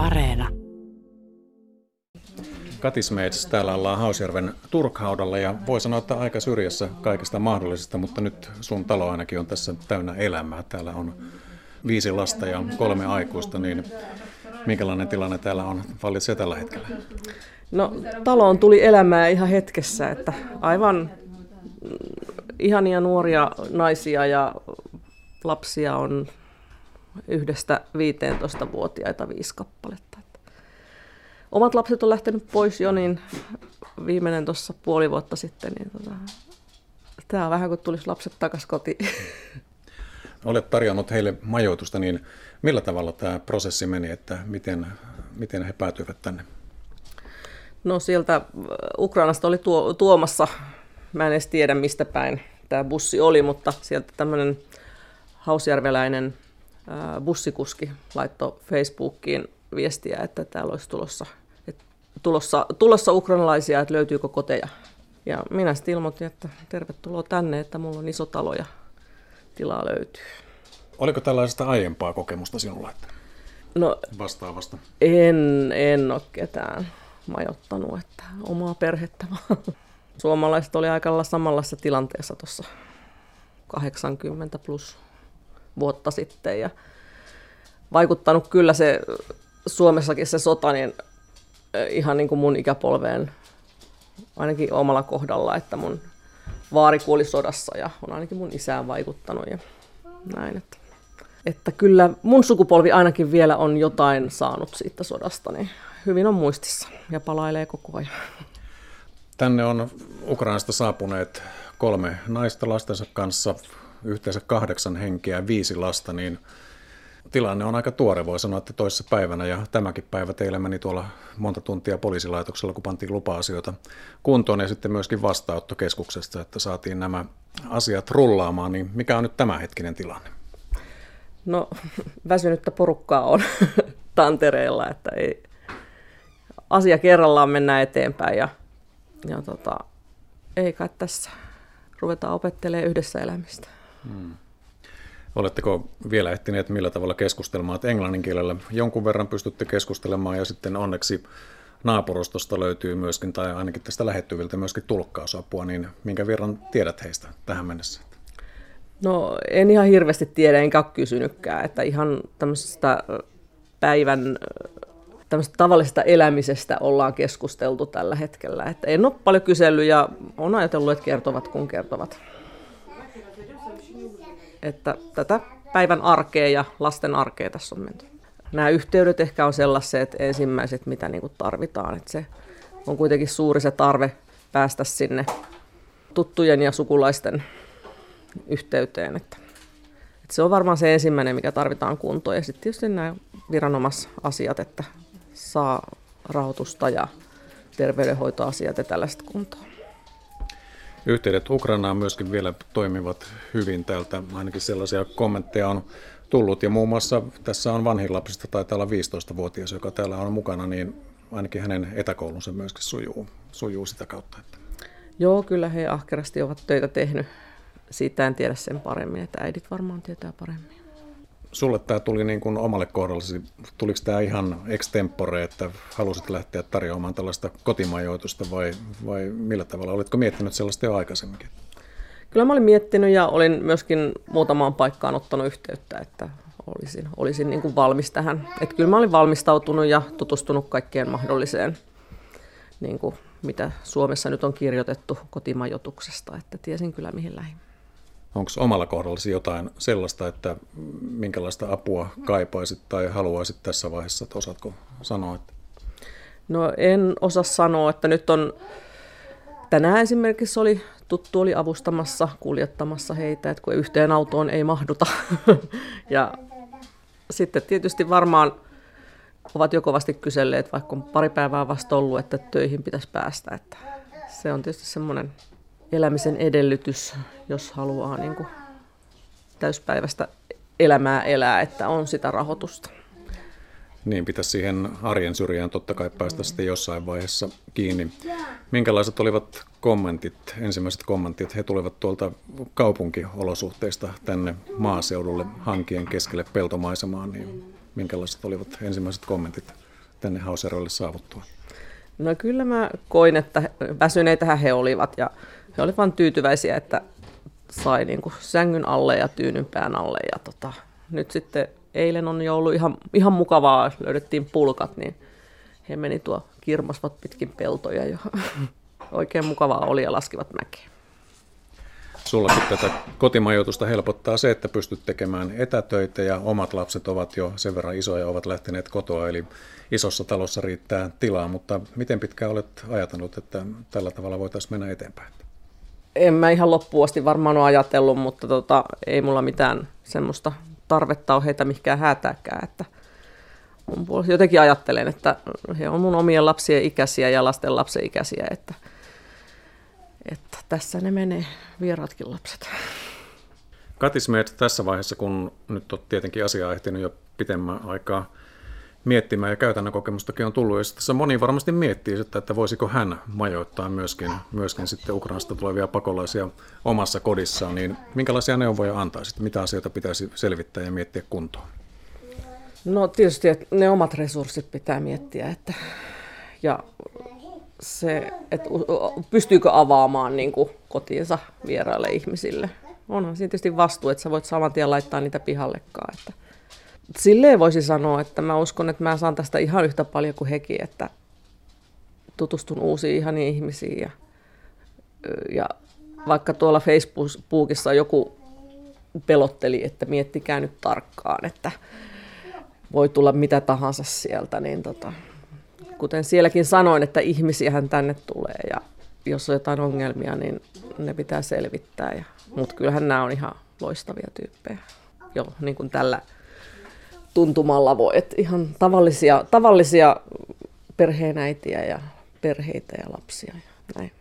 Areena. Katismeits, täällä ollaan Hausjärven Turkhaudalla ja voi sanoa, että aika syrjässä kaikesta mahdollisesta, mutta nyt sun talo ainakin on tässä täynnä elämää. Täällä on viisi lasta ja kolme aikuista, niin minkälainen tilanne täällä on vallitsee tällä hetkellä? No taloon tuli elämää ihan hetkessä, että aivan ihania nuoria naisia ja lapsia on yhdestä 15-vuotiaita viisi kappaletta. Omat lapset on lähtenyt pois jo, niin viimeinen tuossa puoli vuotta sitten, niin tota, tämä on vähän kuin tulisi lapset takaisin kotiin. Olet tarjonnut heille majoitusta, niin millä tavalla tämä prosessi meni, että miten, miten he päätyivät tänne? No sieltä Ukrainasta oli tuo, tuomassa, mä en edes tiedä mistä päin tämä bussi oli, mutta sieltä tämmöinen hausjärveläinen bussikuski laittoi Facebookiin viestiä, että täällä olisi tulossa, että tulossa, tulossa ukrainalaisia, että löytyykö koteja. Ja minä sitten ilmoitin, että tervetuloa tänne, että mulla on iso talo ja tilaa löytyy. Oliko tällaisesta aiempaa kokemusta sinulla? Että no, vastaavasta? En, en ole ketään majottanut, että omaa perhettä vaan. Suomalaiset oli aika samanlaisessa tilanteessa tuossa 80 plus vuotta sitten ja vaikuttanut kyllä se Suomessakin se sota niin ihan niin kuin mun ikäpolveen ainakin omalla kohdalla, että mun vaari kuoli sodassa ja on ainakin mun isään vaikuttanut ja näin. Että, että kyllä mun sukupolvi ainakin vielä on jotain saanut siitä sodasta, niin hyvin on muistissa ja palailee koko ajan. Tänne on Ukrainasta saapuneet kolme naista lastensa kanssa, yhteensä kahdeksan henkeä, viisi lasta, niin tilanne on aika tuore, voi sanoa, että toisessa päivänä ja tämäkin päivä teillä meni tuolla monta tuntia poliisilaitoksella, kun pantiin lupa-asioita kuntoon ja sitten myöskin vastaanottokeskuksesta, että saatiin nämä asiat rullaamaan, niin mikä on nyt tämänhetkinen tilanne? No väsynyttä porukkaa on tantereilla, että ei, asia kerrallaan mennään eteenpäin ja, ja tota, ei kai tässä ruveta opettelemaan yhdessä elämistä. Hmm. Oletteko vielä ehtineet millä tavalla keskustelemaan, että englannin kielellä jonkun verran pystytte keskustelemaan ja sitten onneksi naapurustosta löytyy myöskin, tai ainakin tästä lähettyviltä myöskin tulkkausapua, niin minkä verran tiedät heistä tähän mennessä? No en ihan hirveästi tiedä, enkä ole kysynytkään, että ihan tämmöisestä päivän tämmöistä tavallisesta elämisestä ollaan keskusteltu tällä hetkellä. Että en ole paljon kysellyt ja on ajatellut, että kertovat kun kertovat. Että tätä päivän arkea ja lasten arkea tässä on menty. Nämä yhteydet ehkä on sellaiset ensimmäiset, mitä niin kuin tarvitaan. Että se on kuitenkin suuri se tarve päästä sinne tuttujen ja sukulaisten yhteyteen. Että, että se on varmaan se ensimmäinen, mikä tarvitaan kuntoon. Ja sitten tietysti nämä viranomaisasiat, että saa rahoitusta ja terveydenhoitoasiat ja tällaiset kuntoon. Yhteydet Ukrainaan myöskin vielä toimivat hyvin täältä. Ainakin sellaisia kommentteja on tullut. Ja muun muassa tässä on vanhin lapsista, taitaa olla 15-vuotias, joka täällä on mukana, niin ainakin hänen etäkoulunsa myöskin sujuu, sujuu sitä kautta. Että. Joo, kyllä he ahkerasti ovat töitä tehnyt. Siitä en tiedä sen paremmin, että äidit varmaan tietää paremmin sulle tämä tuli niin kuin omalle kohdallesi, tuliko tämä ihan extempore, että halusit lähteä tarjoamaan tällaista kotimajoitusta vai, vai millä tavalla? Olitko miettinyt sellaista jo aikaisemminkin? Kyllä mä olin miettinyt ja olin myöskin muutamaan paikkaan ottanut yhteyttä, että olisin, olisin niin kuin valmis tähän. Että kyllä mä olin valmistautunut ja tutustunut kaikkeen mahdolliseen, niin kuin mitä Suomessa nyt on kirjoitettu kotimajoituksesta, että tiesin kyllä mihin lähin. Onko omalla kohdallasi jotain sellaista, että minkälaista apua kaipaisit tai haluaisit tässä vaiheessa, että osaatko sanoa? Että... No en osaa sanoa, että nyt on, tänään esimerkiksi oli tuttu oli avustamassa, kuljettamassa heitä, että kun yhteen autoon ei mahduta. ja sitten tietysti varmaan ovat jo kovasti kyselleet, vaikka on pari päivää vasta ollut, että töihin pitäisi päästä. Että se on tietysti semmoinen elämisen edellytys, jos haluaa niin kuin täyspäiväistä elämää elää, että on sitä rahoitusta. Niin, pitäisi siihen arjen syrjään totta kai päästä sitten jossain vaiheessa kiinni. Minkälaiset olivat kommentit, ensimmäiset kommentit? He tulivat tuolta kaupunkiolosuhteista tänne maaseudulle hankien keskelle peltomaisemaan, niin minkälaiset olivat ensimmäiset kommentit? tänne Hauseroille saavuttua? No kyllä mä koin, että väsyneitähän he olivat ja he olivat vain tyytyväisiä, että sai niin kuin sängyn alle ja tyynyn pään alle. Ja tota, nyt sitten eilen on jo ollut ihan, ihan mukavaa, löydettiin pulkat, niin he meni tuo kirmosvat pitkin peltoja ja oikein mukavaa oli ja laskivat mäkeä. Sullakin tätä kotimajoitusta helpottaa se, että pystyt tekemään etätöitä ja omat lapset ovat jo sen verran isoja, ovat lähteneet kotoa, eli isossa talossa riittää tilaa, mutta miten pitkään olet ajatellut, että tällä tavalla voitaisiin mennä eteenpäin? En mä ihan loppuun asti varmaan ole ajatellut, mutta tota, ei mulla mitään semmoista tarvetta ole heitä mihinkään häätääkään, että jotenkin ajattelen, että he on mun omien lapsien ikäisiä ja lasten lapsen ikäisiä, että – että tässä ne menee, vieraatkin lapset. Katis meidät tässä vaiheessa, kun nyt on tietenkin asiaa ehtinyt jo pitemmän aikaa miettimään ja käytännön kokemustakin on tullut. Ja tässä moni varmasti miettii sitä, että voisiko hän majoittaa myöskin, myöskin sitten Ukrainasta tulevia pakolaisia omassa kodissaan. Niin minkälaisia neuvoja antaisit? Mitä asioita pitäisi selvittää ja miettiä kuntoon? No tietysti, että ne omat resurssit pitää miettiä. Että, ja se, että pystyykö avaamaan niin kuin kotiinsa vieraille ihmisille. Onhan siinä tietysti vastuu, että sä voit saman tien laittaa niitä pihallekaan. Että silleen voisi sanoa, että mä uskon, että mä saan tästä ihan yhtä paljon kuin hekin, että tutustun uusiin ihaniin ihmisiin. Ja, ja vaikka tuolla Facebookissa joku pelotteli, että miettikää nyt tarkkaan, että voi tulla mitä tahansa sieltä, niin tota, kuten sielläkin sanoin, että ihmisiähän tänne tulee ja jos on jotain ongelmia, niin ne pitää selvittää. Ja, mutta kyllähän nämä on ihan loistavia tyyppejä. Joo, niin kuin tällä tuntumalla voi, että ihan tavallisia, tavallisia perheenäitiä ja perheitä ja lapsia ja näin.